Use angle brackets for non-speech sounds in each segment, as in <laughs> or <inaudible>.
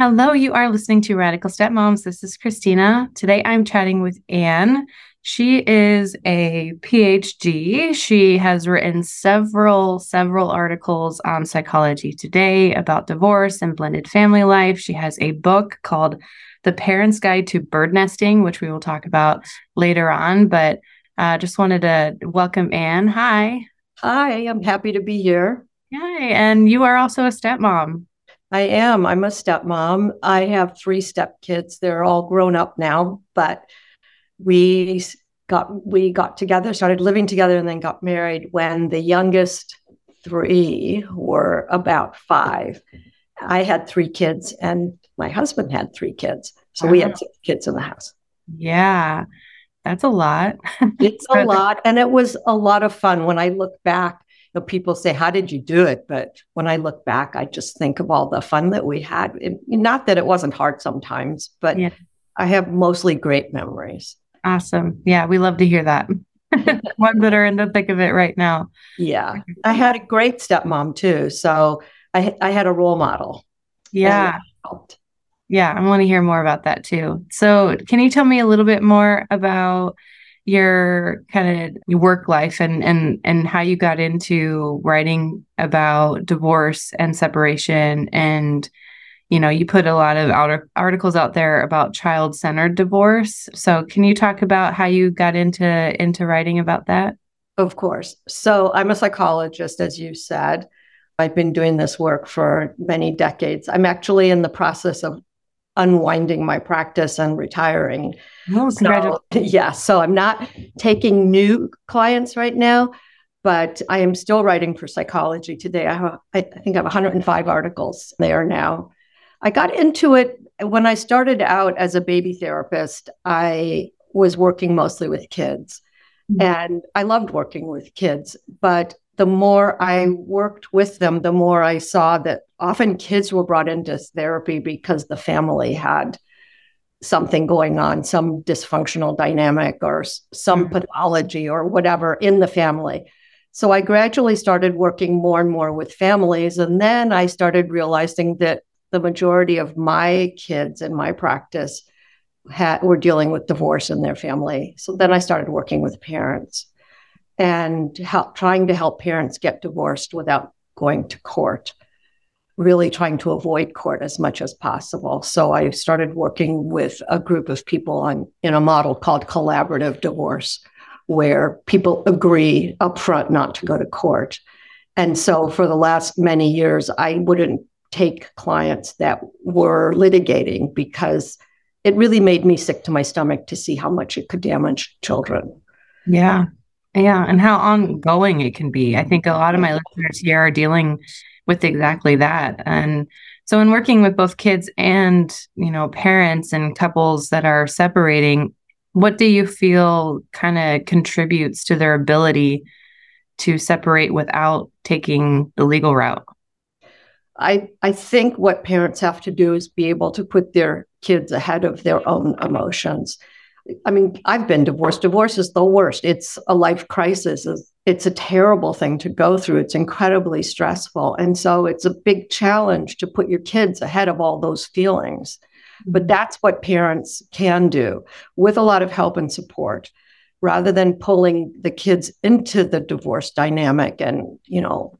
Hello, you are listening to Radical Stepmoms. This is Christina. Today I'm chatting with Ann. She is a PhD. She has written several, several articles on Psychology Today about divorce and blended family life. She has a book called The Parent's Guide to Bird Nesting, which we will talk about later on. But uh, just wanted to welcome Ann. Hi. Hi, I'm happy to be here. Hi, and you are also a stepmom. I am. I'm a stepmom. I have three stepkids. They're all grown up now, but we got we got together, started living together, and then got married when the youngest three were about five. I had three kids, and my husband had three kids, so we had six kids in the house. Yeah, that's a lot. it's <laughs> a lot, and it was a lot of fun. When I look back, know, people say, How did you do it? But when I look back, I just think of all the fun that we had. It, not that it wasn't hard sometimes, but yeah. I have mostly great memories. Awesome. Yeah, we love to hear that. <laughs> Ones that are in the thick of it right now. Yeah. I had a great stepmom too. So I, I had a role model. Yeah. Yeah, I want to hear more about that too. So, can you tell me a little bit more about your kind of work life and and and how you got into writing about divorce and separation and you know you put a lot of art- articles out there about child-centered divorce. So can you talk about how you got into into writing about that? Of course. So i'm a psychologist as you said. I've been doing this work for many decades. I'm actually in the process of unwinding my practice and retiring. Oh, so, <laughs> yeah, so I'm not taking new clients right now, but I am still writing for psychology today. I, have, I think I have 105 articles there now. I got into it when I started out as a baby therapist. I was working mostly with kids, mm-hmm. and I loved working with kids, but the more I worked with them, the more I saw that often kids were brought into therapy because the family had something going on, some dysfunctional dynamic or some mm-hmm. pathology or whatever in the family. So I gradually started working more and more with families. And then I started realizing that the majority of my kids in my practice had, were dealing with divorce in their family. So then I started working with parents and help, trying to help parents get divorced without going to court, really trying to avoid court as much as possible. So I started working with a group of people on in a model called collaborative divorce, where people agree upfront not to go to court. And so for the last many years, I wouldn't take clients that were litigating because it really made me sick to my stomach to see how much it could damage children. Yeah. Yeah, and how ongoing it can be. I think a lot of my listeners here are dealing with exactly that. And so in working with both kids and, you know, parents and couples that are separating, what do you feel kind of contributes to their ability to separate without taking the legal route? I, I think what parents have to do is be able to put their kids ahead of their own emotions. I mean, I've been divorced. Divorce is the worst. It's a life crisis. It's a terrible thing to go through. It's incredibly stressful. And so it's a big challenge to put your kids ahead of all those feelings. But mm-hmm. that's what parents can do with a lot of help and support rather than pulling the kids into the divorce dynamic and, you know,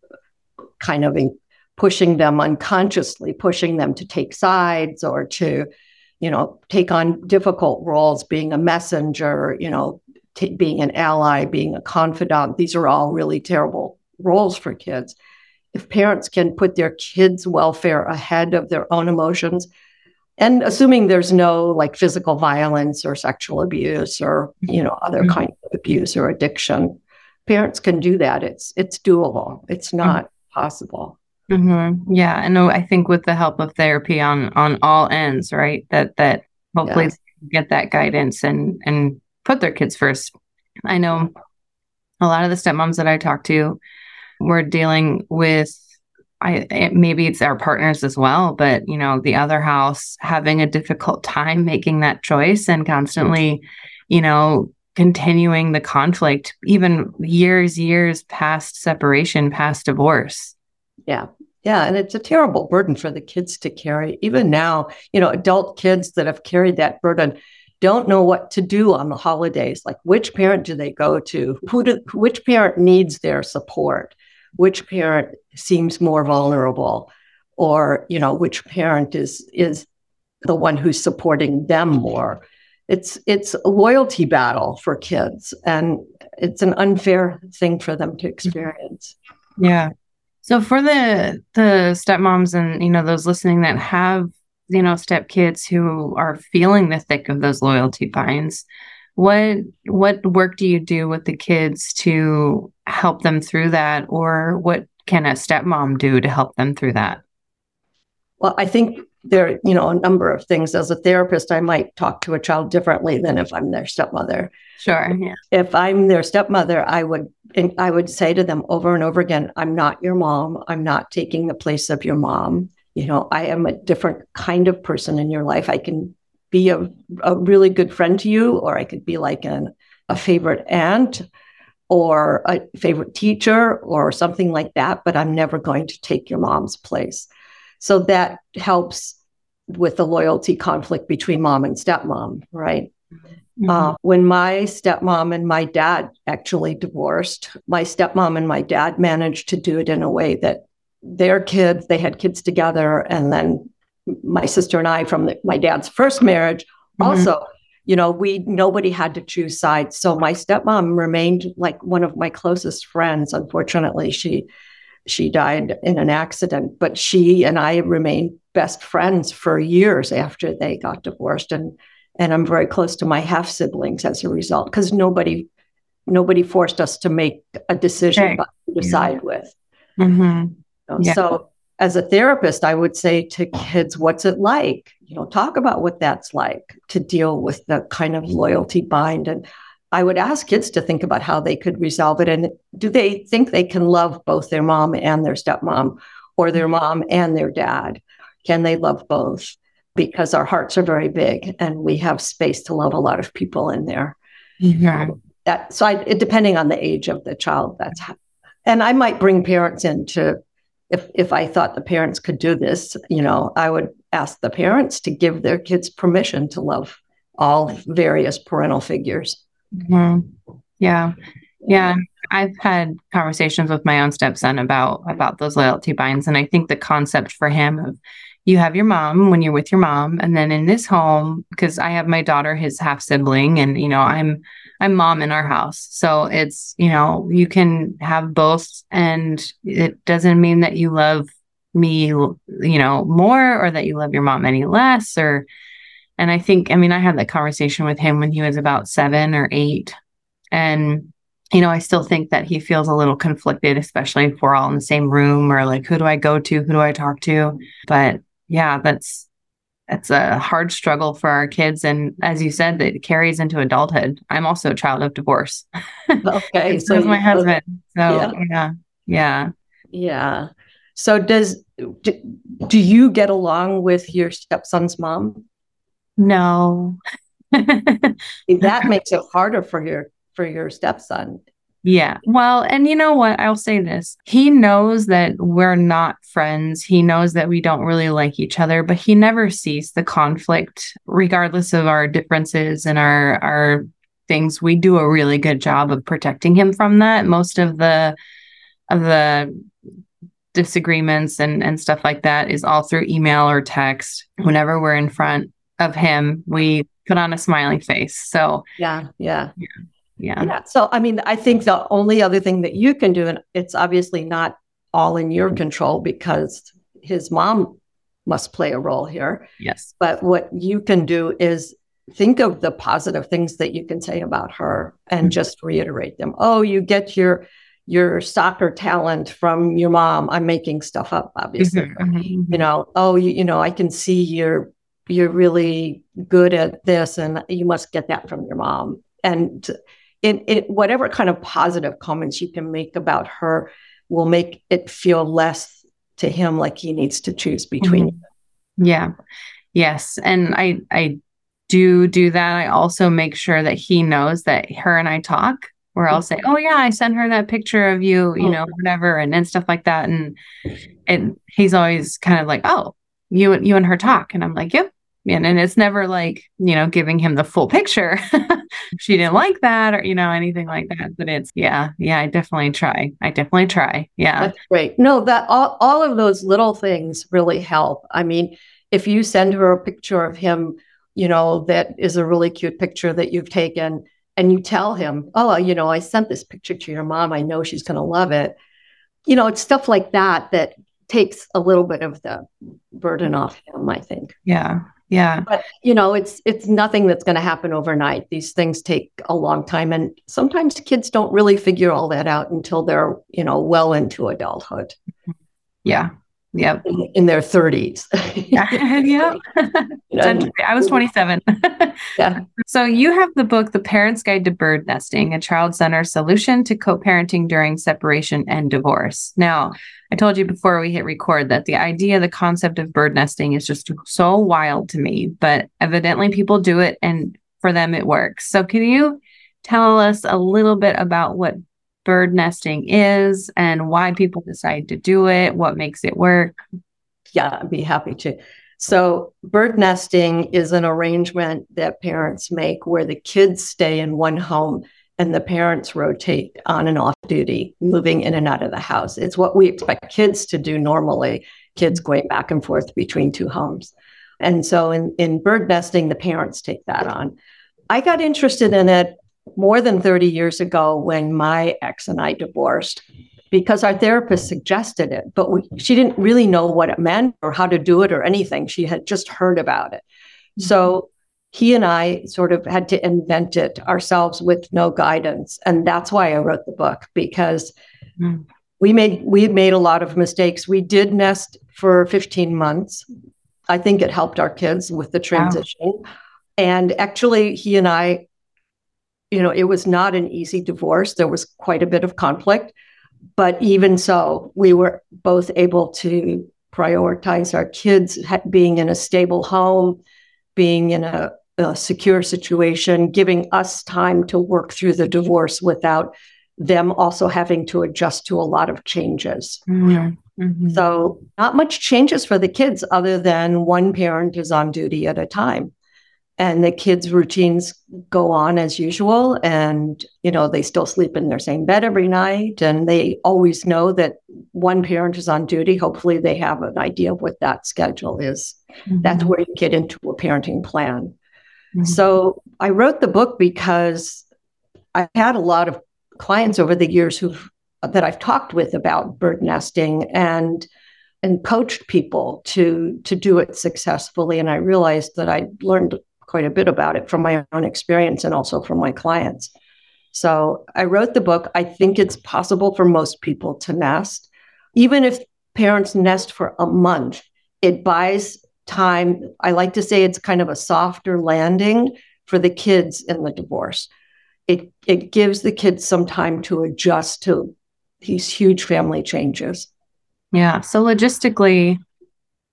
kind of pushing them unconsciously, pushing them to take sides or to, you know, take on difficult roles, being a messenger, you know, t- being an ally, being a confidant. These are all really terrible roles for kids. If parents can put their kids' welfare ahead of their own emotions, and assuming there's no like physical violence or sexual abuse or you know other mm-hmm. kind of abuse or addiction, parents can do that. It's it's doable. It's not mm-hmm. possible. Mm-hmm. Yeah, and I think with the help of therapy on on all ends, right? That that hopefully yes. get that guidance and and put their kids first. I know a lot of the stepmoms that I talk to were dealing with I it, maybe it's our partners as well, but you know, the other house having a difficult time making that choice and constantly, you know, continuing the conflict even years years past separation, past divorce. Yeah. Yeah, and it's a terrible burden for the kids to carry. Even now, you know, adult kids that have carried that burden don't know what to do on the holidays. Like, which parent do they go to? Who do, which parent needs their support? which parent seems more vulnerable or you know which parent is is the one who's supporting them more it's it's a loyalty battle for kids and it's an unfair thing for them to mm-hmm. experience yeah so for the the stepmoms and you know those listening that have you know step kids who are feeling the thick of those loyalty binds what what work do you do with the kids to help them through that? Or what can a stepmom do to help them through that? Well i think there are you know a number of things. As a therapist i might talk to a child differently than if i'm their stepmother. Sure yeah. if i'm their stepmother i would i would say to them over and over again i'm not your mom. I'm not taking the place of your mom. You know i am a different kind of person in your life. I can be a, a really good friend to you, or I could be like an, a favorite aunt or a favorite teacher or something like that, but I'm never going to take your mom's place. So that helps with the loyalty conflict between mom and stepmom, right? Mm-hmm. Uh, when my stepmom and my dad actually divorced, my stepmom and my dad managed to do it in a way that their kids, they had kids together, and then my sister and I from the, my dad's first marriage. Mm-hmm. Also, you know, we nobody had to choose sides. So my stepmom remained like one of my closest friends. Unfortunately, she she died in an accident, but she and I remained best friends for years after they got divorced and and I'm very close to my half siblings as a result because nobody nobody forced us to make a decision to decide yeah. with. Mm-hmm. yeah. So as a therapist, I would say to kids, what's it like? You know, talk about what that's like to deal with the kind of loyalty bind. And I would ask kids to think about how they could resolve it. And do they think they can love both their mom and their stepmom or their mom and their dad? Can they love both? Because our hearts are very big and we have space to love a lot of people in there. Mm-hmm. that so I, it, depending on the age of the child, that's how, and I might bring parents in to if if I thought the parents could do this, you know, I would ask the parents to give their kids permission to love all various parental figures. Mm-hmm. Yeah, yeah. I've had conversations with my own stepson about about those loyalty binds, and I think the concept for him of you have your mom when you're with your mom, and then in this home, because I have my daughter, his half sibling, and you know, I'm I'm mom in our house. So it's, you know, you can have both and it doesn't mean that you love me, you know, more or that you love your mom any less or and I think I mean I had that conversation with him when he was about 7 or 8 and you know, I still think that he feels a little conflicted, especially if we're all in the same room or like, who do I go to? Who do I talk to? But yeah, that's that's a hard struggle for our kids. And as you said that carries into adulthood. I'm also a child of divorce. <laughs> Okay so my husband. So yeah. yeah yeah. Yeah. So does do, do you get along with your stepson's mom no <laughs> that makes it harder for your for your stepson yeah. Well, and you know what? I'll say this. He knows that we're not friends. He knows that we don't really like each other, but he never sees the conflict regardless of our differences and our our things. We do a really good job of protecting him from that. Most of the of the disagreements and and stuff like that is all through email or text. Whenever we're in front of him, we put on a smiling face. So, yeah. Yeah. yeah yeah. yeah. So, I mean, I think the only other thing that you can do, and it's obviously not all in your control because his mom must play a role here. Yes. But what you can do is think of the positive things that you can say about her and mm-hmm. just reiterate them. Oh, you get your your soccer talent from your mom. I'm making stuff up, obviously. Mm-hmm, mm-hmm. You know, oh, you, you know, I can see you're you're really good at this, and you must get that from your mom. And in, in whatever kind of positive comments you can make about her will make it feel less to him like he needs to choose between. Mm-hmm. Yeah. Yes, and I I do do that. I also make sure that he knows that her and I talk where I'll say, "Oh yeah, I sent her that picture of you, you oh. know, whatever," and and stuff like that. And and he's always kind of like, "Oh, you you and her talk," and I'm like, "Yep." And, and it's never like you know giving him the full picture. <laughs> she didn't like that or you know anything like that. But it's yeah, yeah. I definitely try. I definitely try. Yeah, that's great. No, that all all of those little things really help. I mean, if you send her a picture of him, you know, that is a really cute picture that you've taken and you tell him, oh, you know, I sent this picture to your mom. I know she's going to love it. You know, it's stuff like that that takes a little bit of the burden off him, I think. Yeah. Yeah. But you know, it's it's nothing that's going to happen overnight. These things take a long time and sometimes kids don't really figure all that out until they're, you know, well into adulthood. Yeah. Yeah. In, in their 30s. yeah. <laughs> <laughs> I was 27. yeah. <laughs> So you have the book, The Parent's Guide to Bird Nesting, a child centered solution to co parenting during separation and divorce. Now, I told you before we hit record that the idea, the concept of bird nesting is just so wild to me, but evidently people do it and for them it works. So can you tell us a little bit about what bird nesting is and why people decide to do it, what makes it work. Yeah, I'd be happy to. So, bird nesting is an arrangement that parents make where the kids stay in one home and the parents rotate on and off duty, moving in and out of the house. It's what we expect kids to do normally, kids going back and forth between two homes. And so in, in bird nesting, the parents take that on. I got interested in it more than 30 years ago when my ex and I divorced because our therapist suggested it, but we, she didn't really know what it meant or how to do it or anything. She had just heard about it. Mm-hmm. So he and I sort of had to invent it ourselves with no guidance. And that's why I wrote the book because mm. we made we made a lot of mistakes. We did nest for 15 months. I think it helped our kids with the transition. Wow. And actually he and I you know, it was not an easy divorce. There was quite a bit of conflict. But even so, we were both able to prioritize our kids being in a stable home, being in a, a secure situation, giving us time to work through the divorce without them also having to adjust to a lot of changes. Mm-hmm. Mm-hmm. So, not much changes for the kids other than one parent is on duty at a time and the kids' routines go on as usual. And, you know, they still sleep in their same bed every night. And they always know that one parent is on duty. Hopefully, they have an idea of what that schedule is. Mm-hmm. That's where you get into a parenting plan. Mm-hmm. So I wrote the book because I had a lot of clients over the years who that I've talked with about bird nesting and and coached people to to do it successfully and i realized that i learned quite a bit about it from my own experience and also from my clients. So I wrote the book. I think it's possible for most people to nest. Even if parents nest for a month, it buys time. I like to say it's kind of a softer landing for the kids in the divorce. It, it gives the kids some time to adjust to these huge family changes. Yeah. So logistically,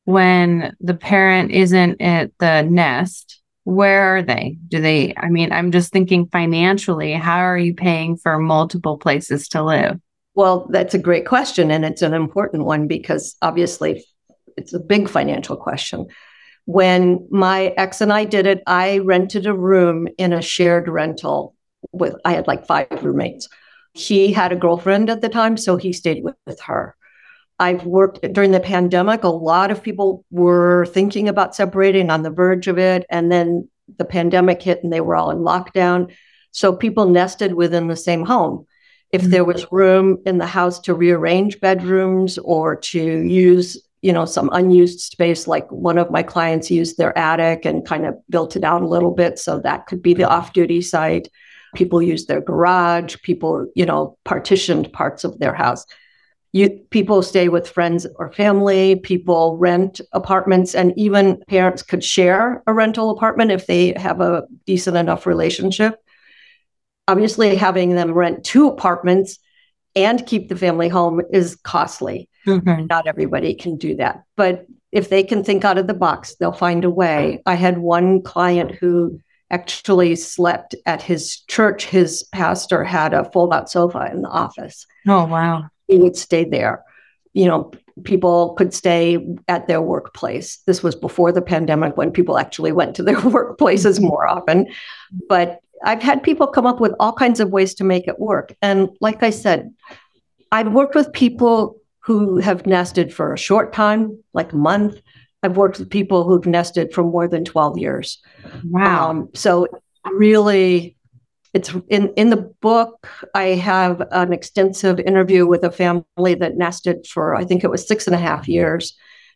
when the parent isn't at the nest, where are they? Do they, I mean, I'm just thinking financially, how are you paying for multiple places to live? Well, that's a great question. And it's an important one because obviously it's a big financial question. When my ex and I did it, I rented a room in a shared rental with, I had like five roommates. He had a girlfriend at the time, so he stayed with, with her. I've worked during the pandemic. A lot of people were thinking about separating on the verge of it. And then the pandemic hit and they were all in lockdown. So people nested within the same home. If mm-hmm. there was room in the house to rearrange bedrooms or to use, you know, some unused space, like one of my clients used their attic and kind of built it out a little bit. So that could be the mm-hmm. off duty site. People use their garage. People, you know, partitioned parts of their house. You, people stay with friends or family. People rent apartments, and even parents could share a rental apartment if they have a decent enough relationship. Obviously, having them rent two apartments and keep the family home is costly. Mm-hmm. Not everybody can do that. But if they can think out of the box, they'll find a way. I had one client who actually slept at his church. His pastor had a fold out sofa in the office. Oh, wow. He would stay there. You know, people could stay at their workplace. This was before the pandemic when people actually went to their <laughs> workplaces more often. But I've had people come up with all kinds of ways to make it work. And like I said, I've worked with people who have nested for a short time, like a month. I've worked with people who've nested for more than 12 years. Wow. Um, so really, it's in, in the book, I have an extensive interview with a family that nested for, I think it was six and a half years.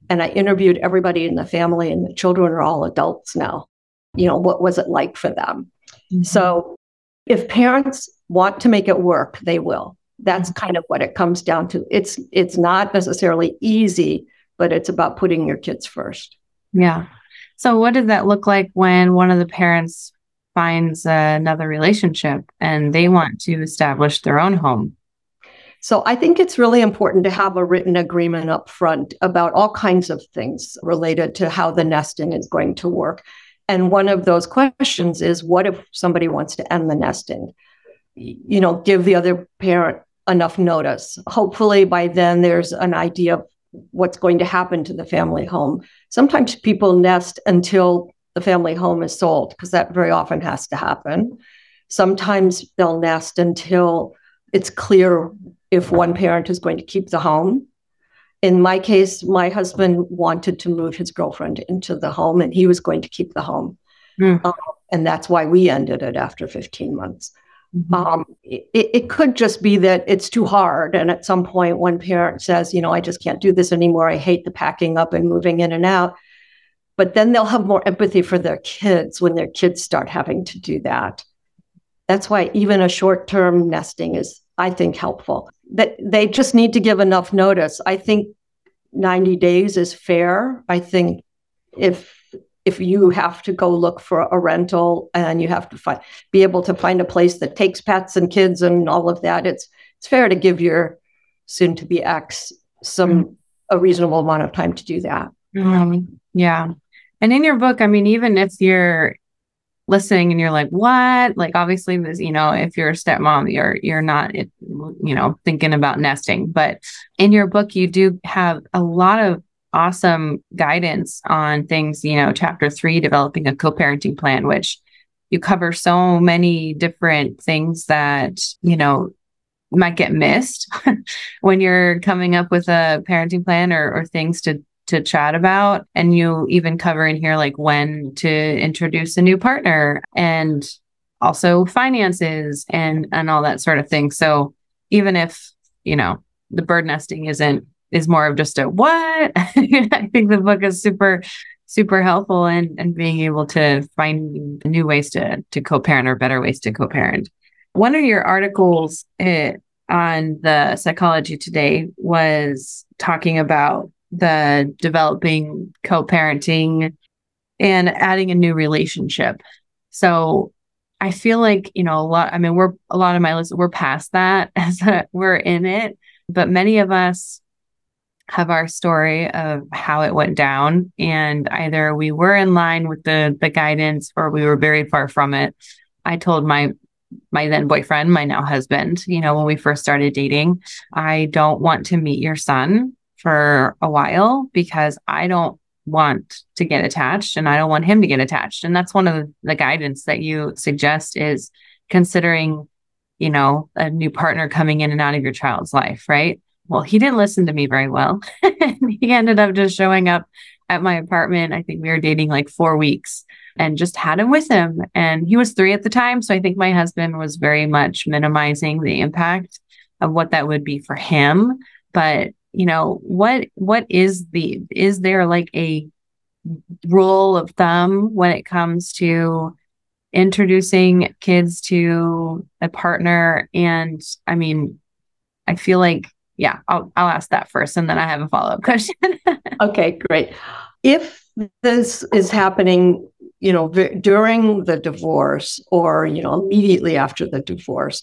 And I interviewed everybody in the family, and the children are all adults now. You know, what was it like for them? Mm-hmm. So if parents want to make it work, they will. That's mm-hmm. kind of what it comes down to. It's it's not necessarily easy, but it's about putting your kids first. Yeah. So what does that look like when one of the parents finds another relationship and they want to establish their own home? So I think it's really important to have a written agreement up front about all kinds of things related to how the nesting is going to work. And one of those questions is what if somebody wants to end the nesting? You know, give the other parent enough notice. Hopefully, by then, there's an idea of what's going to happen to the family home. Sometimes people nest until the family home is sold, because that very often has to happen. Sometimes they'll nest until it's clear if one parent is going to keep the home in my case, my husband wanted to move his girlfriend into the home and he was going to keep the home. Mm. Um, and that's why we ended it after 15 months. Mm-hmm. Um, it, it, could just be that it's too hard. And at some point, one parent says, you know, I just can't do this anymore. I hate the packing up and moving in and out. But then they'll have more empathy for their kids when their kids start having to do that. That's why even a short term nesting is, I think, helpful that they just need to give enough notice. I think 90 days is fair. I think if if you have to go look for a rental and you have to find be able to find a place that takes pets and kids and all of that, it's it's fair to give your soon to be ex some mm-hmm. a reasonable amount of time to do that. Um, yeah. And in your book, I mean, even if you're listening and you're like what like obviously this you know if you're a stepmom you're you're not you know thinking about nesting but in your book you do have a lot of awesome guidance on things you know chapter 3 developing a co-parenting plan which you cover so many different things that you know might get missed <laughs> when you're coming up with a parenting plan or, or things to to chat about. And you even cover in here like when to introduce a new partner and also finances and and all that sort of thing. So even if, you know, the bird nesting isn't is more of just a what? <laughs> I think the book is super super helpful in and being able to find new ways to to co-parent or better ways to co-parent. One of your articles eh, on the Psychology Today was talking about the developing co-parenting and adding a new relationship. So I feel like, you know, a lot, I mean, we're a lot of my list, we're past that <laughs> as a, we're in it, but many of us have our story of how it went down. And either we were in line with the the guidance or we were very far from it. I told my my then boyfriend, my now husband, you know, when we first started dating, I don't want to meet your son for a while because I don't want to get attached and I don't want him to get attached. And that's one of the guidance that you suggest is considering, you know, a new partner coming in and out of your child's life, right? Well, he didn't listen to me very well. <laughs> he ended up just showing up at my apartment. I think we were dating like four weeks and just had him with him. And he was three at the time. So I think my husband was very much minimizing the impact of what that would be for him. But you know what what is the is there like a rule of thumb when it comes to introducing kids to a partner and I mean I feel like yeah, I'll I'll ask that first and then I have a follow-up <laughs> question. okay, great. If this is happening, you know, v- during the divorce or, you know, immediately after the divorce,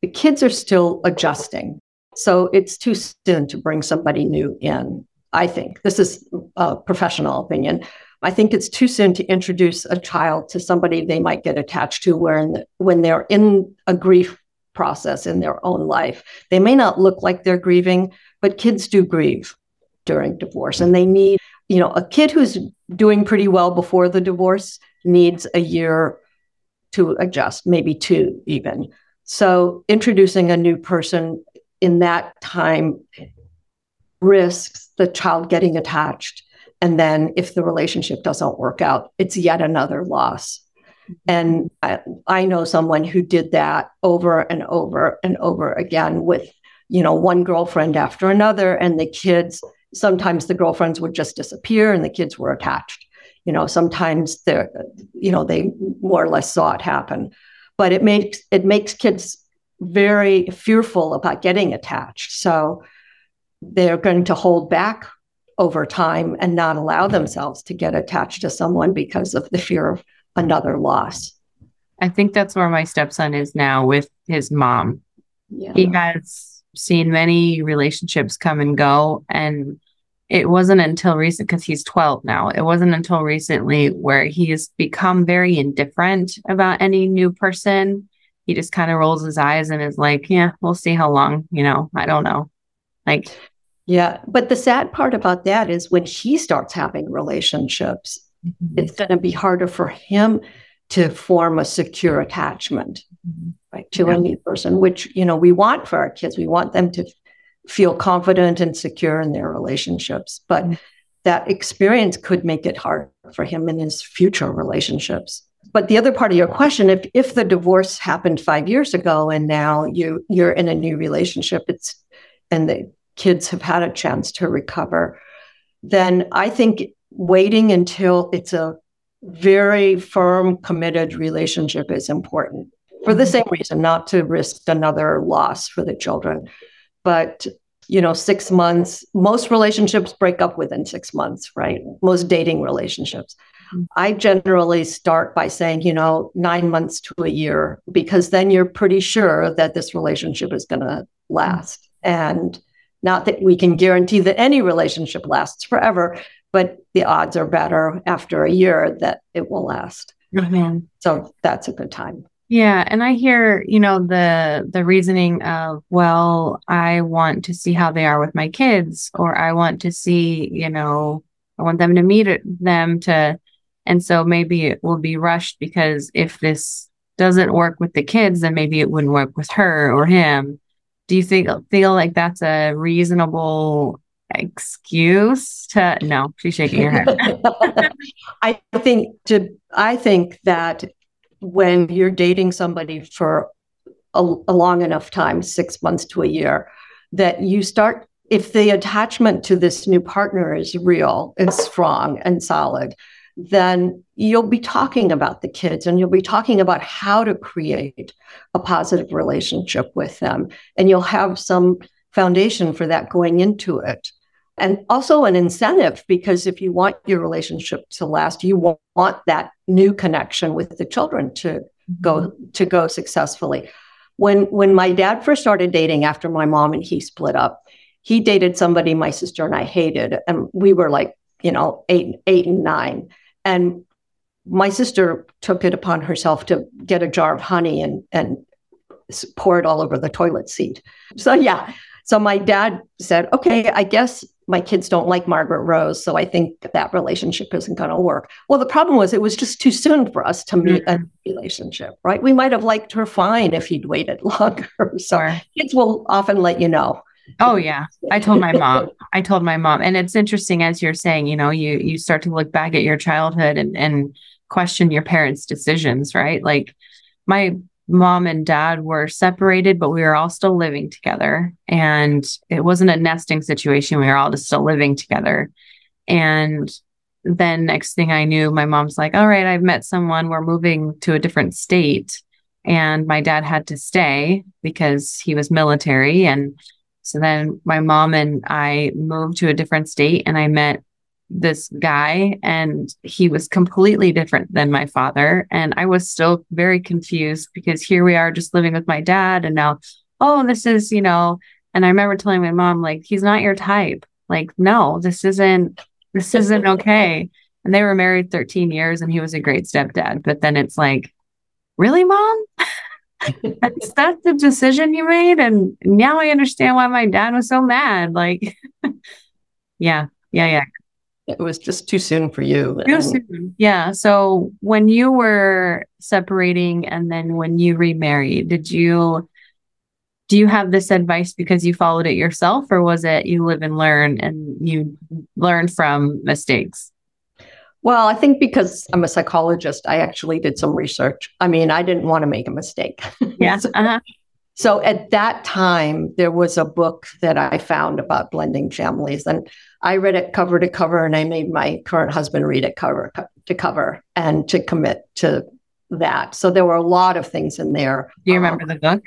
the kids are still adjusting. So it's too soon to bring somebody new in. I think this is a professional opinion. I think it's too soon to introduce a child to somebody they might get attached to when, when they're in a grief process in their own life. They may not look like they're grieving, but kids do grieve during divorce and they need, you know, a kid who's doing pretty well before the divorce needs a year to adjust, maybe two even. So introducing a new person in that time risks the child getting attached. And then if the relationship doesn't work out, it's yet another loss. And I, I know someone who did that over and over and over again with, you know, one girlfriend after another. And the kids, sometimes the girlfriends would just disappear and the kids were attached. You know, sometimes they're, you know, they more or less saw it happen. But it makes it makes kids very fearful about getting attached. So they're going to hold back over time and not allow themselves to get attached to someone because of the fear of another loss. I think that's where my stepson is now with his mom. Yeah. He has seen many relationships come and go. And it wasn't until recent, because he's 12 now, it wasn't until recently where he's become very indifferent about any new person. He just kind of rolls his eyes and is like, yeah, we'll see how long, you know, I don't know. Like, yeah. But the sad part about that is when he starts having relationships, mm-hmm. it's going to be harder for him to form a secure attachment mm-hmm. right to yeah. a new person which you know we want for our kids we want them to feel confident and secure in their relationships but mm-hmm. that experience could make it hard for him in his future relationships but the other part of your question if if the divorce happened 5 years ago and now you you're in a new relationship it's and the kids have had a chance to recover then i think waiting until it's a very firm, committed relationship is important for the mm-hmm. same reason, not to risk another loss for the children. But, you know, six months, most relationships break up within six months, right? Most dating relationships. Mm-hmm. I generally start by saying, you know, nine months to a year, because then you're pretty sure that this relationship is going to last. And not that we can guarantee that any relationship lasts forever, but the odds are better after a year that it will last. Mm-hmm. So that's a good time. Yeah, and I hear, you know, the the reasoning of, well, I want to see how they are with my kids or I want to see, you know, I want them to meet them to and so maybe it will be rushed because if this doesn't work with the kids, then maybe it wouldn't work with her or him. Do you think feel like that's a reasonable excuse to no she's shaking her head i think to i think that when you're dating somebody for a, a, long enough time six months to a year that you start if the attachment to this new partner is real and strong and solid then you'll be talking about the kids and you'll be talking about how to create a positive relationship with them. And you'll have some foundation for that going into it and also an incentive because if you want your relationship to last you want that new connection with the children to go mm-hmm. to go successfully. When when my dad first started dating after my mom and he split up he dated somebody my sister and i hated and we were like you know eight eight and nine. And my sister took it upon herself to get a jar of honey and and pour it all over the toilet seat. So yeah so my dad said okay i guess my kids don't like Margaret Rose, so I think that relationship isn't going to work. Well, the problem was it was just too soon for us to meet mm-hmm. a relationship, right? We might have liked her fine if he'd waited <laughs> longer. so sure. kids will often let you know. Oh yeah, I told my mom. <laughs> I told my mom, and it's interesting as you're saying. You know, you you start to look back at your childhood and and question your parents' decisions, right? Like my mom and dad were separated, but we were all still living together. And it wasn't a nesting situation. We were all just still living together. And then next thing I knew, my mom's like, all right, I've met someone. We're moving to a different state. And my dad had to stay because he was military. And so then my mom and I moved to a different state and I met this guy and he was completely different than my father. And I was still very confused because here we are just living with my dad. And now, oh, this is, you know, and I remember telling my mom, like, he's not your type. Like, no, this isn't, this isn't <laughs> okay. And they were married 13 years and he was a great stepdad. But then it's like, really, mom? <laughs> that's, that's the decision you made. And now I understand why my dad was so mad. Like, <laughs> yeah, yeah, yeah. It was just too soon for you. Too soon. Yeah. So when you were separating and then when you remarried, did you do you have this advice because you followed it yourself or was it you live and learn and you learn from mistakes? Well, I think because I'm a psychologist, I actually did some research. I mean, I didn't want to make a mistake. <laughs> Yeah. so, uh-huh. so at that time, there was a book that I found about blending families, and I read it cover to cover, and I made my current husband read it cover to cover and to commit to that. So there were a lot of things in there. Do you remember um, the book?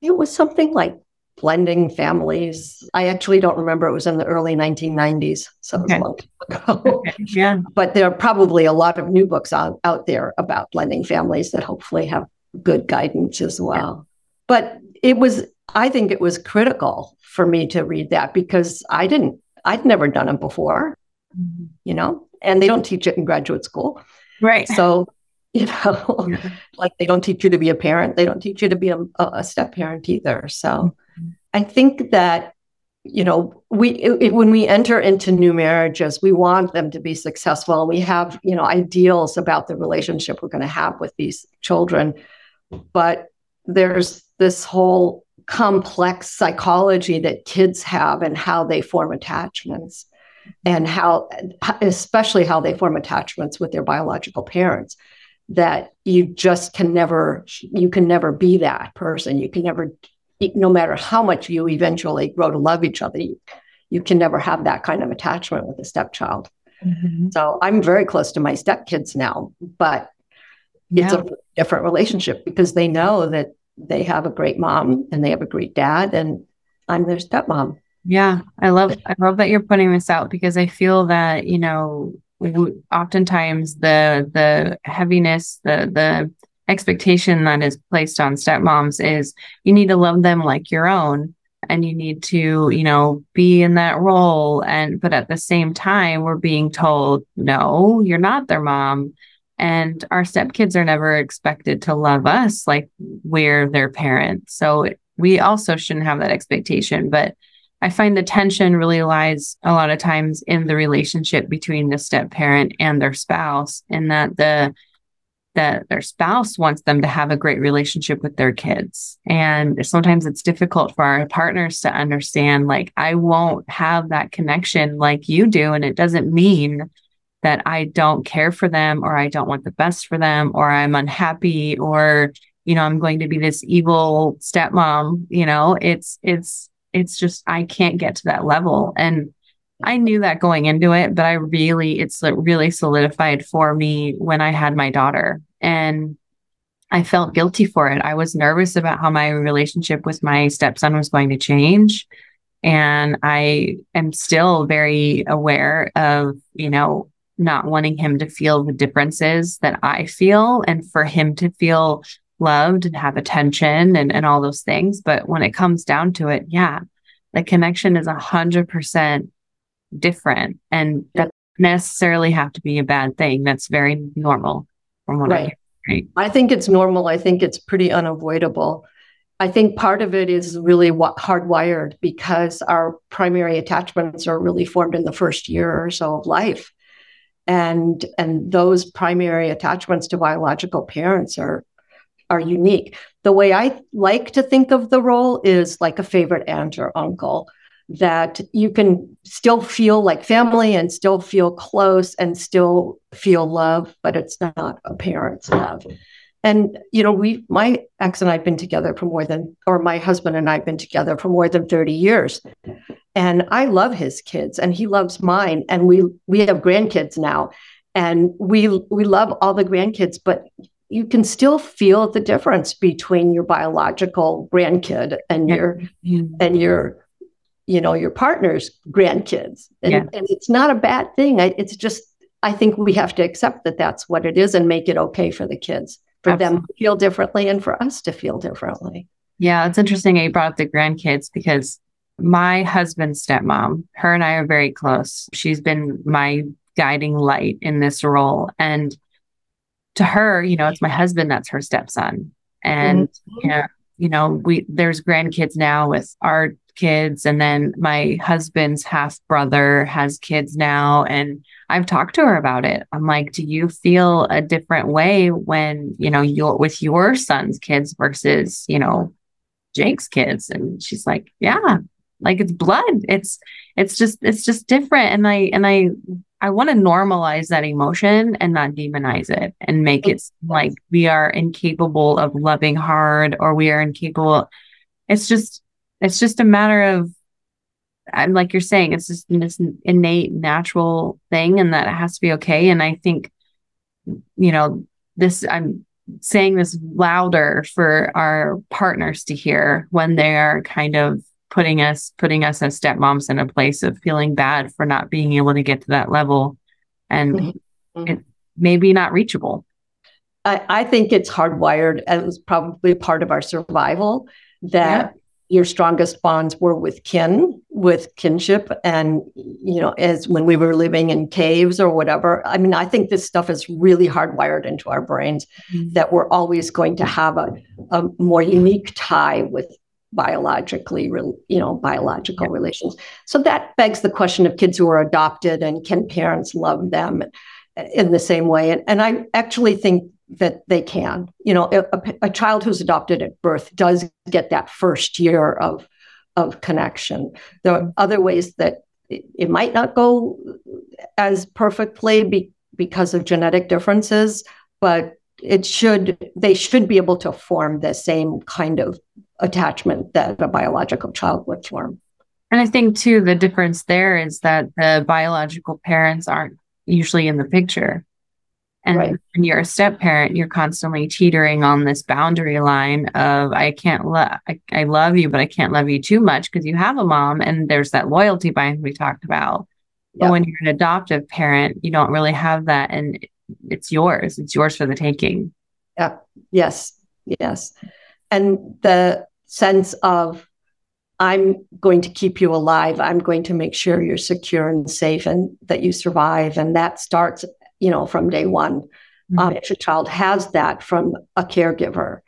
It was something like blending families. I actually don't remember. It was in the early 1990s, so okay. it was a long time ago. Okay. Yeah. <laughs> but there are probably a lot of new books out, out there about blending families that hopefully have good guidance as well. Yeah. But it was, I think it was critical for me to read that because I didn't, I'd never done it before, mm-hmm. you know, and they don't teach it in graduate school. Right. So <laughs> you know yeah. like they don't teach you to be a parent they don't teach you to be a, a step parent either so mm-hmm. i think that you know we it, when we enter into new marriages we want them to be successful we have you know ideals about the relationship we're going to have with these children but there's this whole complex psychology that kids have and how they form attachments and how especially how they form attachments with their biological parents that you just can never you can never be that person you can never no matter how much you eventually grow to love each other you, you can never have that kind of attachment with a stepchild mm-hmm. so i'm very close to my stepkids now but yeah. it's a different relationship because they know that they have a great mom and they have a great dad and i'm their stepmom. Yeah i love i love that you're putting this out because i feel that you know oftentimes the the heaviness the the expectation that is placed on stepmoms is you need to love them like your own and you need to you know be in that role. And but at the same time we're being told no you're not their mom and our stepkids are never expected to love us like we're their parents so we also shouldn't have that expectation but I find the tension really lies a lot of times in the relationship between the step parent and their spouse, and that the that their spouse wants them to have a great relationship with their kids. And sometimes it's difficult for our partners to understand, like, I won't have that connection like you do. And it doesn't mean that I don't care for them or I don't want the best for them or I'm unhappy or, you know, I'm going to be this evil stepmom. You know, it's, it's, it's just I can't get to that level. And I knew that going into it, but I really, it's really solidified for me when I had my daughter. And I felt guilty for it. I was nervous about how my relationship with my stepson was going to change. And I am still very aware of, you know, not wanting him to feel the differences that I feel and for him to feel loved and have attention and, and all those things. But when it comes down to it, yeah, the connection is a hundred percent different. And that necessarily have to be a bad thing. That's very normal from what right. I hear. Right? I think it's normal. I think it's pretty unavoidable. I think part of it is really hardwired because our primary attachments are really formed in the first year or so of life. And, and those primary attachments to biological parents are are unique. The way I like to think of the role is like a favorite aunt or uncle that you can still feel like family and still feel close and still feel love, but it's not a parent's love. And you know, we my ex and I've been together for more than or my husband and I've been together for more than 30 years. And I love his kids and he loves mine and we we have grandkids now and we we love all the grandkids but you can still feel the difference between your biological grandkid and your mm-hmm. and your you know your partner's grandkids and, yeah. and it's not a bad thing I, it's just i think we have to accept that that's what it is and make it okay for the kids for Absolutely. them to feel differently and for us to feel differently yeah it's interesting you brought up the grandkids because my husband's stepmom her and i are very close she's been my guiding light in this role and to her you know it's my husband that's her stepson and mm-hmm. you know you know we there's grandkids now with our kids and then my husband's half brother has kids now and I've talked to her about it. I'm like, do you feel a different way when, you know, you're with your son's kids versus, you know, Jake's kids? And she's like, yeah, like it's blood. It's it's just it's just different. And I and I I want to normalize that emotion and not demonize it and make it like we are incapable of loving hard or we are incapable. It's just it's just a matter of I'm like you're saying, it's just this innate natural thing and that it has to be okay. And I think, you know, this I'm saying this louder for our partners to hear when they are kind of putting us putting us as stepmoms in a place of feeling bad for not being able to get to that level and mm-hmm. it maybe not reachable. I, I think it's hardwired and it was probably part of our survival that your strongest bonds were with kin, with kinship, and you know, as when we were living in caves or whatever. I mean, I think this stuff is really hardwired into our brains mm-hmm. that we're always going to have a, a more unique tie with biologically you know biological yeah. relations so that begs the question of kids who are adopted and can parents love them in the same way and, and i actually think that they can. You know, a, a, child who's adopted at birth does get that first year of of connection. There are other ways that it, it might not go as perfectly be, because of genetic differences, but it should they should be able to form the same kind of attachment that a biological child would form. And I think too the difference there is that the biological parents aren't usually in the picture. And right. when you're a step parent, you're constantly teetering on this boundary line of I can't love I, I love you, but I can't love you too much because you have a mom and there's that loyalty bind we talked about. But when you're an adoptive parent, you don't really have that and it's yours. It's yours for the taking. Yeah. Yes. Yes. And the sense of I'm going to keep you alive. I'm going to make sure you're secure and safe and that you survive. And that starts you know, from day one. Mm-hmm. Um, if a child has that from a caregiver,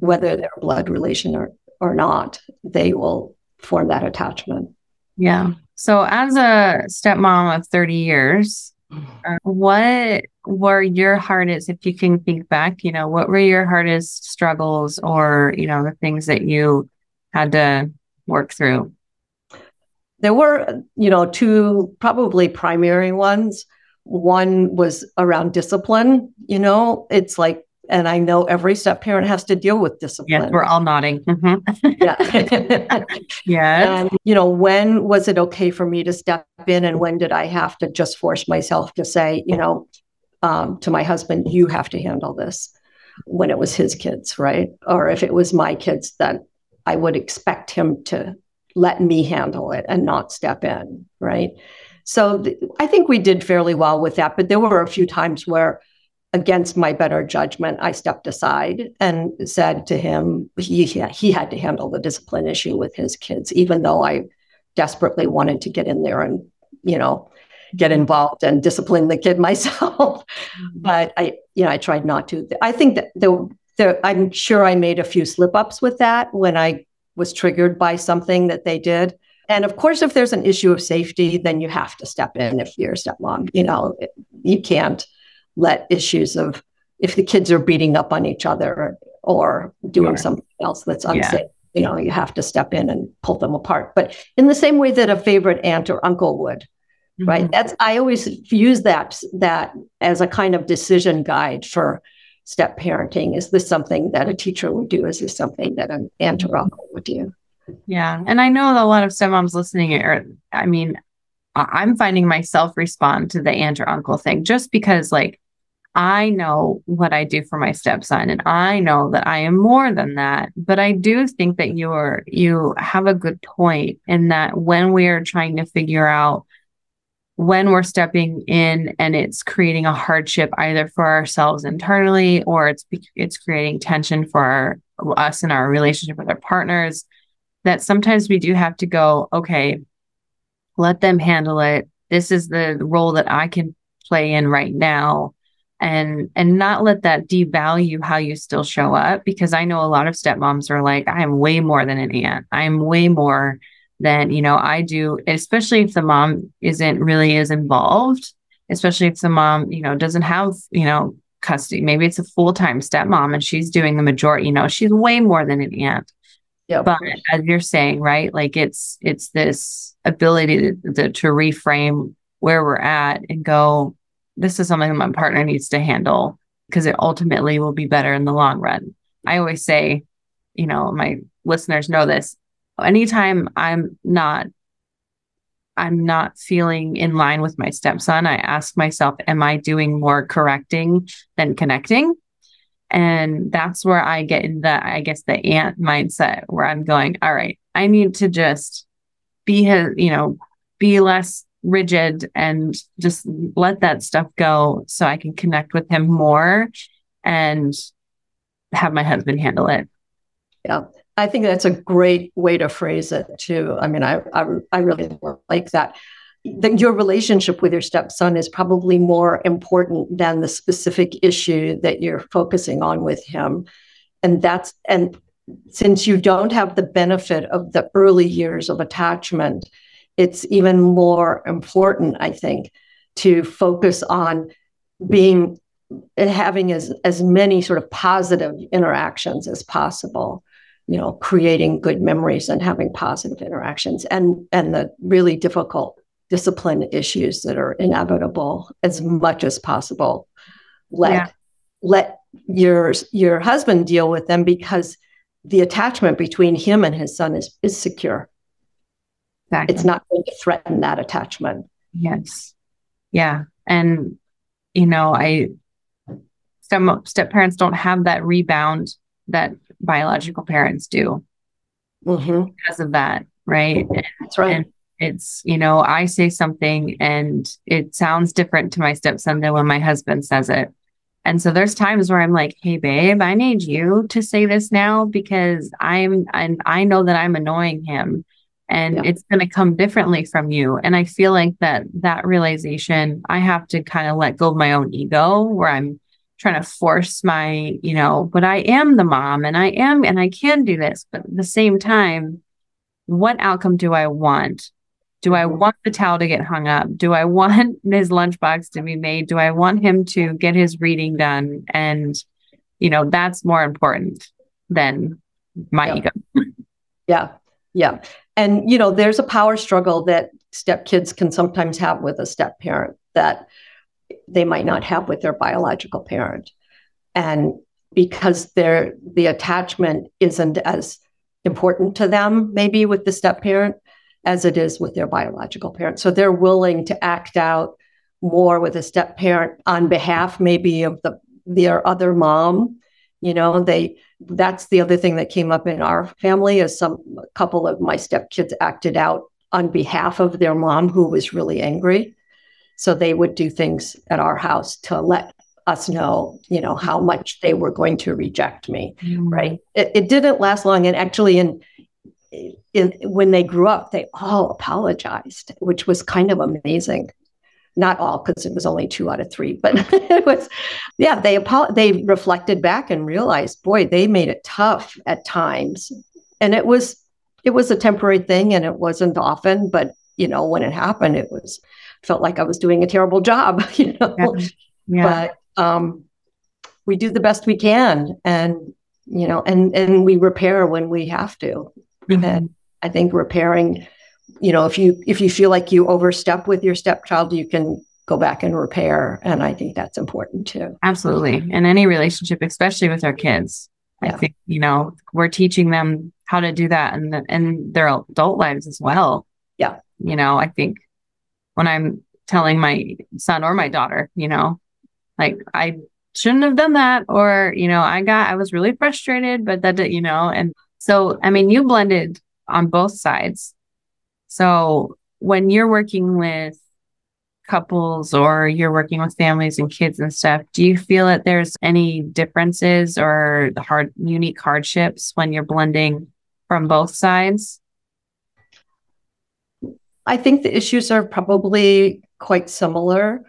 whether they're a blood relation or, or not, they will form that attachment. Yeah. So, as a stepmom of 30 years, uh, what were your hardest, if you can think back, you know, what were your hardest struggles or, you know, the things that you had to work through? There were, you know, two probably primary ones. One was around discipline. You know, it's like, and I know every step parent has to deal with discipline. Yes, we're all nodding. Mm-hmm. yeah. <laughs> yeah. And, you know, when was it okay for me to step in and when did I have to just force myself to say, you know, um, to my husband, you have to handle this when it was his kids, right? Or if it was my kids, then I would expect him to let me handle it and not step in, right? So th- I think we did fairly well with that. But there were a few times where, against my better judgment, I stepped aside and said to him, he, he had to handle the discipline issue with his kids, even though I desperately wanted to get in there and, you know, get involved and discipline the kid <laughs> myself. Mm-hmm. but I, you know, I tried not to. I think that the, the, I'm sure I made a few slip ups with that when I was triggered by something that they did. And of course, if there's an issue of safety, then you have to step in if you're a stepmom. You know, you can't let issues of if the kids are beating up on each other or, or doing sure. something else that's unsafe. Yeah. You know, you have to step in and pull them apart. But in the same way that a favorite aunt or uncle would, mm-hmm. right? That's I always use that that as a kind of decision guide for step parenting. Is this something that a teacher would do? Is this something that an aunt or uncle would do? Yeah. And I know a lot of step moms listening are, I mean, I'm finding myself respond to the aunt or uncle thing just because, like, I know what I do for my stepson and I know that I am more than that. But I do think that you're, you have a good point in that when we are trying to figure out when we're stepping in and it's creating a hardship either for ourselves internally or it's, it's creating tension for our, us in our relationship with our partners, that sometimes we do have to go, okay, let them handle it. This is the role that I can play in right now and and not let that devalue how you still show up because I know a lot of stepmoms are like I'm way more than an aunt. I'm way more than, you know, I do, especially if the mom isn't really as involved, especially if the mom, you know, doesn't have, you know, custody. Maybe it's a full-time stepmom and she's doing the majority, you know, she's way more than an aunt. Yeah. But as you're saying, right, like it's it's this ability to, to, to reframe where we're at and go, this is something my partner needs to handle because it ultimately will be better in the long run. I always say, you know, my listeners know this. Anytime I'm not I'm not feeling in line with my stepson, I ask myself, am I doing more correcting than connecting? And that's where I get in the, I guess, the aunt mindset where I'm going, all right, I need to just be his, you know, be less rigid and just let that stuff go so I can connect with him more and have my husband handle it. Yeah. I think that's a great way to phrase it too. I mean, I I, I really like that. That your relationship with your stepson is probably more important than the specific issue that you're focusing on with him. And that's and since you don't have the benefit of the early years of attachment, it's even more important, I think, to focus on being having as as many sort of positive interactions as possible you know creating good memories and having positive interactions and and the really difficult discipline issues that are inevitable as much as possible let yeah. let your your husband deal with them because the attachment between him and his son is is secure Exactly. It's not going to threaten that attachment. Yes. Yeah. And, you know, I, some step parents don't have that rebound that biological parents do mm-hmm. because of that. Right. That's right. And it's, you know, I say something and it sounds different to my stepson than when my husband says it. And so there's times where I'm like, "Hey babe, I need you to say this now because I'm and I know that I'm annoying him and yeah. it's going to come differently from you and i feel like that that realization i have to kind of let go of my own ego where i'm trying to force my you know but i am the mom and i am and i can do this but at the same time what outcome do i want? Do i mm-hmm. want the towel to get hung up? Do i <laughs> want his lunchbox to be made? Do i want him to get his reading done? And you know that's more important than my yeah. ego. Yeah. Yeah. And, you know, there's a power struggle that stepkids can sometimes have with a step parent that they might not have with their biological parent. And because their the attachment isn't as important to them, maybe with the step parent, as it is with their biological parent. So they're willing to act out more with a step parent on behalf maybe of the their other mom. You know, they that's the other thing that came up in our family is some a couple of my stepkids acted out on behalf of their mom who was really angry so they would do things at our house to let us know you know how much they were going to reject me mm-hmm. right? It, it didn't last long. And actually in in when they grew up they all apologized which was kind of amazing. Not all because it was only two out of three, but <laughs> it was, yeah, they they reflected back and realized, boy, they made it tough at times, and it was it was a temporary thing, and it wasn't often, but you know when it happened, it was felt like I was doing a terrible job, <laughs> you know, yeah. Yeah. but um, we do the best we can, and you know, and and we repair when we have to, mm-hmm. and I think repairing you know if you if you feel like you overstep with your stepchild you can go back and repair and i think that's important too absolutely in any relationship especially with our kids yeah. i think you know we're teaching them how to do that in, the, in their adult lives as well. Yeah. You know, I think when I'm telling my son or my daughter, you know, like I shouldn't have done that, or, you know, I got, I was really frustrated, but that, you know, and so, I mean, you blended on both sides. So when you're working with couples or you're working with families and kids and stuff, do you feel that there's any differences or the hard unique hardships when you're blending from both sides? I think the issues are probably quite similar.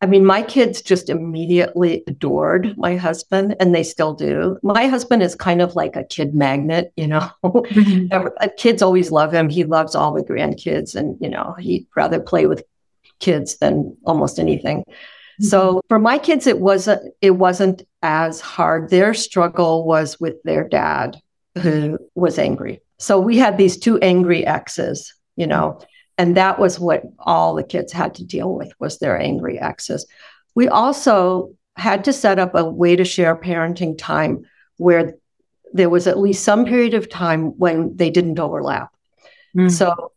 I mean, my kids just immediately adored my husband, and they still do. My husband is kind of like a kid magnet, you know. Mm-hmm. <laughs> kids always love him. He loves all the grandkids, and you know, he'd rather play with kids than almost anything. Mm-hmm. So for my kids, it wasn't it wasn't as hard. Their struggle was with their dad, who was angry. So we had these two angry exes, you know, and that was what all the kids had to deal with was their angry exes. We also had to set up a way to share parenting time where there was at least some period of time when they didn't overlap. Mm. So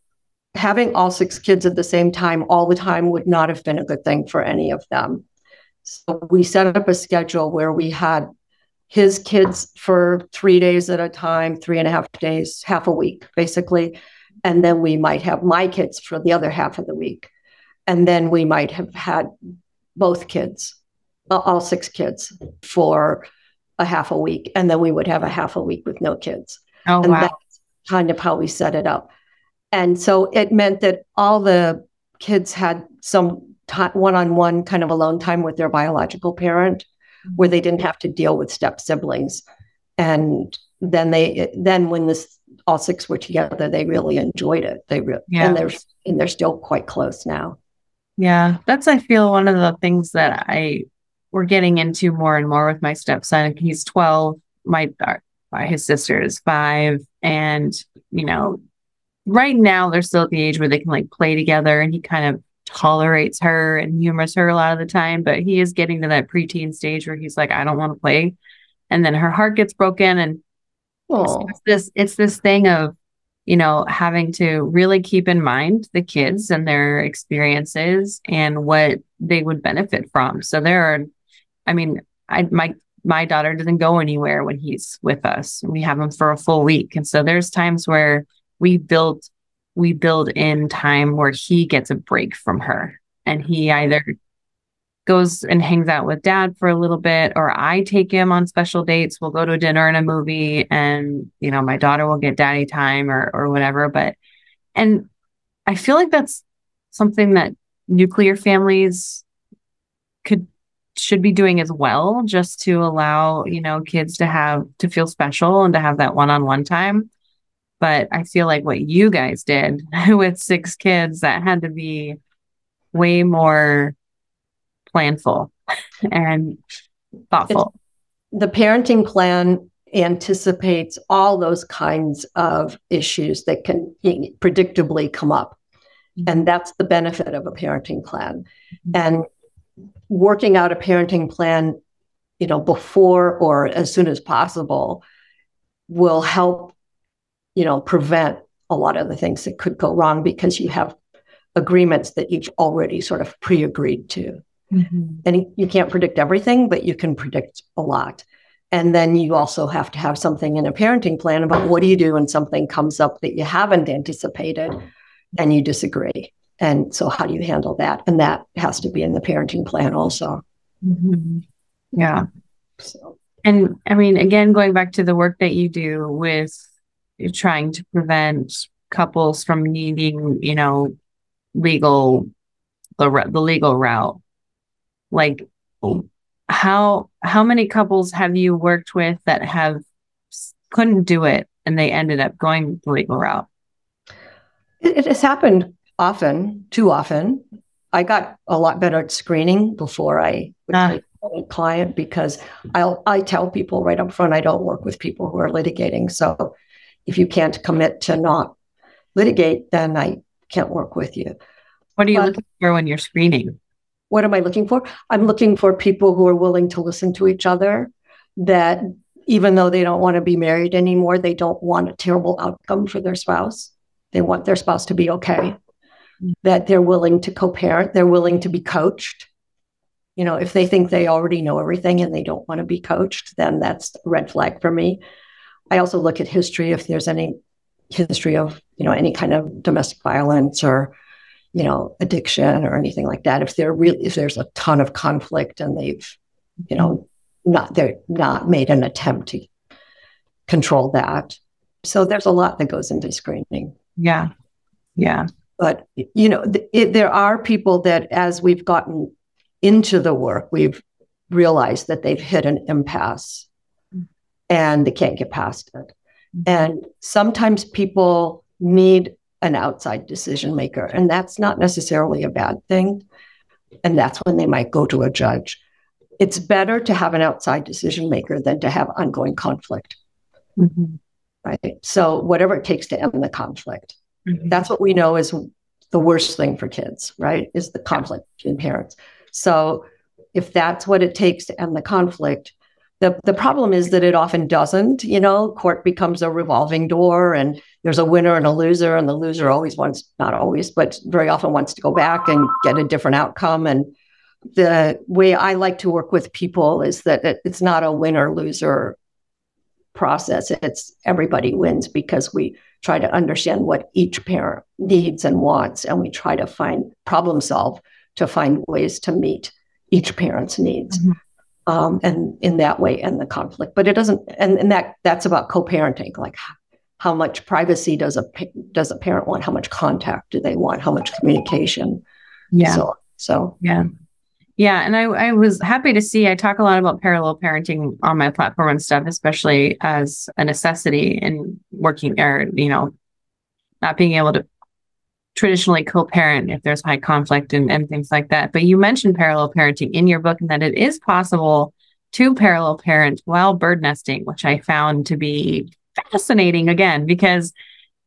having all six kids at the same time all the time would not have been a good thing for any of them. So we set up a schedule where we had his kids for three days at a time, three and a half days, half a week, basically. And then we might have my kids for the other half of the week. And then we might have had both kids, all six kids for a half a week. And then we would have a half a week with no kids. Oh, and wow. that's kind of how we set it up. And so it meant that all the kids had some one on one kind of alone time with their biological parent where they didn't have to deal with step siblings. And then they, then when this all six were together, they really enjoyed it. They really, yeah. and they're, and they're still quite close now. Yeah. That's, I feel one of the things that I, we're getting into more and more with my stepson. He's 12. My, uh, his sister is five. And, you know, right now they're still at the age where they can like play together and he kind of tolerates her and humors her a lot of the time, but he is getting to that preteen stage where he's like, I don't want to play. And then her heart gets broken and it's this it's this thing of, you know, having to really keep in mind the kids and their experiences and what they would benefit from. So there are I mean, I my my daughter doesn't go anywhere when he's with us. We have him for a full week. And so there's times where we build we build in time where he gets a break from her and he either goes and hangs out with dad for a little bit or I take him on special dates. We'll go to dinner and a movie and you know my daughter will get daddy time or or whatever but and I feel like that's something that nuclear families could should be doing as well just to allow you know kids to have to feel special and to have that one-on-one time but I feel like what you guys did <laughs> with six kids, that had to be way more planful and thoughtful. It's, the parenting plan anticipates all those kinds of issues that can predictably come up. Mm-hmm. And that's the benefit of a parenting plan. Mm-hmm. And working out a parenting plan, you know, before or as soon as possible will help you know, prevent a lot of the things that could go wrong because you have agreements that you've already sort of pre-agreed to. Mm-hmm. And you can't predict everything, but you can predict a lot. And then you also have to have something in a parenting plan about what do you do when something comes up that you haven't anticipated and you disagree. And so, how do you handle that? And that has to be in the parenting plan also. Mm-hmm. Yeah. So. And I mean, again, going back to the work that you do with trying to prevent couples from needing, you know, legal the the legal route. Like how how many couples have you worked with that have couldn't do it and they ended up going the legal route? It, it has happened often, too often. I got a lot better at screening before I uh, a client because I'll I tell people right up front I don't work with people who are litigating. So if you can't commit to not litigate, then I can't work with you. What are you but, looking for when you're screening? What am I looking for? I'm looking for people who are willing to listen to each other, that even though they don't want to be married anymore, they don't want a terrible outcome for their spouse. They want their spouse to be okay, mm. that they're willing to co parent, they're willing to be coached. You know, if they think they already know everything and they don't want to be coached, then that's a red flag for me. I also look at history if there's any history of, you know, any kind of domestic violence or, you know, addiction or anything like that. If there really if there's a ton of conflict and they've, you know, not they're not made an attempt to control that. So there's a lot that goes into screening. Yeah. Yeah. But you know, th- it, there are people that as we've gotten into the work, we've realized that they've hit an impasse and they can't get past it. Mm-hmm. And sometimes people need an outside decision maker, and that's not necessarily a bad thing. And that's when they might go to a judge it's better to have an outside decision maker than to have ongoing conflict. Mm-hmm. Right. So, whatever it takes to end the conflict. Mm-hmm. That's what we know is the worst thing for kids, right? Is the conflict between parents. So, if that's what it takes to end the conflict, the, the problem is that it often doesn't. You know, court becomes a revolving door and there's a winner and a loser, and the loser always wants, not always, but very often wants to go back and get a different outcome. And the way I like to work with people is that it's not a winner loser process. It's everybody wins because we try to understand what each parent needs and wants, and we try to find problem solve to find ways to meet each parent's needs. Mm-hmm. Um, and in that way end the conflict. But it doesn't and, and that that's about co-parenting like how much privacy does a does a parent want? How much contact do they want? How much communication? Yeah. So so. Yeah. Yeah, and I, I was happy to see. I talk a lot about parallel parenting on my platform and stuff, especially as a necessity in working or you know, not being able to traditionally co-parent if there's high conflict and, and things like that. But you mentioned parallel parenting in your book and that it is possible to parallel parent while bird nesting, which I found to be fascinating again because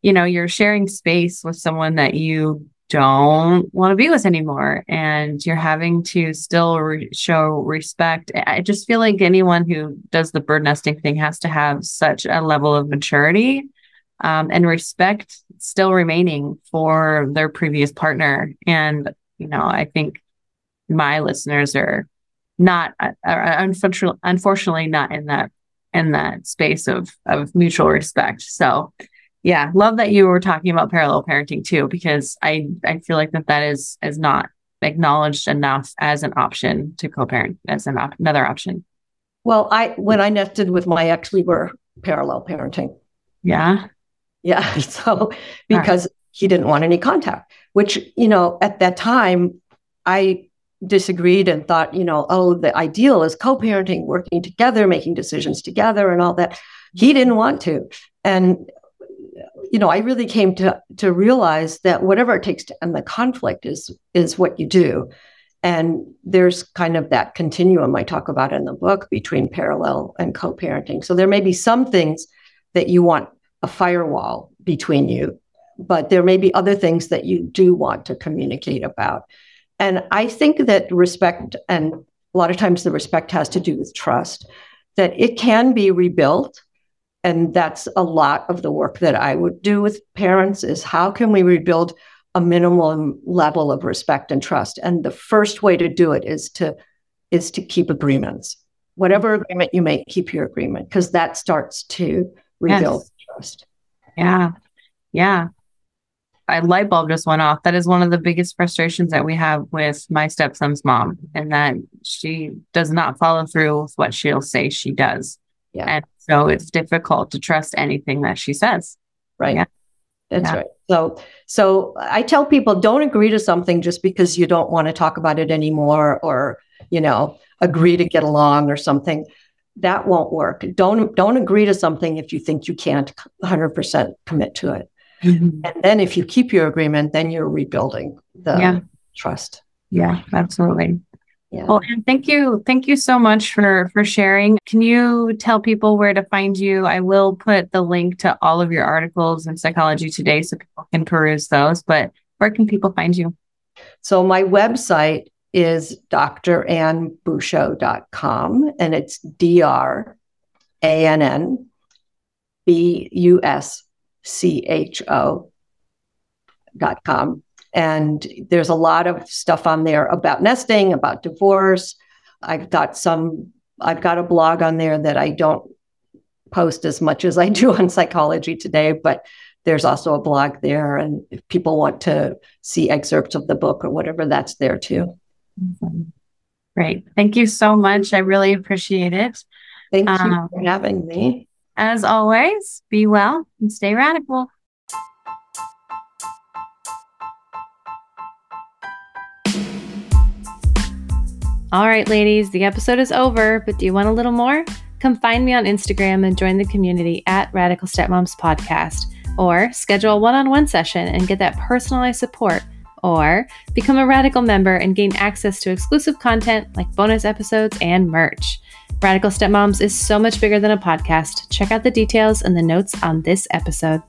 you know you're sharing space with someone that you don't want to be with anymore and you're having to still re- show respect i just feel like anyone who does the bird nesting thing has to have such a level of maturity um, and respect still remaining for their previous partner. And you know i think my listeners are not uh, are unfortunately, unfortunately not in that in that space of of mutual respect. So yeah love that you were talking about parallel parenting too because i i feel like that that is is not acknowledged enough as an option to co-parent as an op- another option. Well i when i nested with my ex we were parallel parenting. Yeah yeah <laughs> so because right. he didn't want any contact which you know at that time i disagreed and thought you know oh the ideal is co-parenting working together making decisions together and all that he mm-hmm. didn't want to and you know, I really came to to realize that whatever it takes to end the conflict is is what you do. And there's kind of that continuum I talk about in the book between parallel and co-parenting. So there may be some things that you want a firewall between you, but there may be other things that you do want to communicate about. And I think that respect, and a lot of times the respect has to do with trust, that it can be rebuilt and that's a lot of the work that I would do with parents is how can we rebuild a minimum level of respect and trust and the first way to do it is to is to keep agreements whatever agreement you make keep your agreement because that starts to rebuild yes. Yeah yeah a light bulb just went off that is one of the biggest frustrations that we have with my stepson's mom and that she does not follow through with what she'll say she does yeah. And so it's difficult to trust anything that she says. Right. Yeah. That's yeah. right. So so I tell people don't agree to something just because you don't want to talk about it anymore or, you know, agree to get along or something. That won't work. Don't don't agree to something if you think you can't 100% commit to it. Mm-hmm. And then if you keep your agreement, then you're rebuilding the yeah. trust. Yeah, absolutely. Yeah. Well, and thank you. Thank you so much for for sharing. Can you tell people where to find you? I will put the link to all of your articles in Psychology Today so people can peruse those, but where can people find you? So my website is drannbuscho.com and it's dr A N N B U S C H O dot com. And there's a lot of stuff on there about nesting, about divorce. I've got some, I've got a blog on there that I don't post as much as I do on psychology today, but there's also a blog there. And if people want to see excerpts of the book or whatever, that's there too. Great. Thank you so much. I really appreciate it. Thank you um, for having me. As always, be well and stay radical. All right, ladies, the episode is over, but do you want a little more? Come find me on Instagram and join the community at Radical Stepmoms Podcast, or schedule a one on one session and get that personalized support, or become a Radical member and gain access to exclusive content like bonus episodes and merch. Radical Stepmoms is so much bigger than a podcast. Check out the details in the notes on this episode.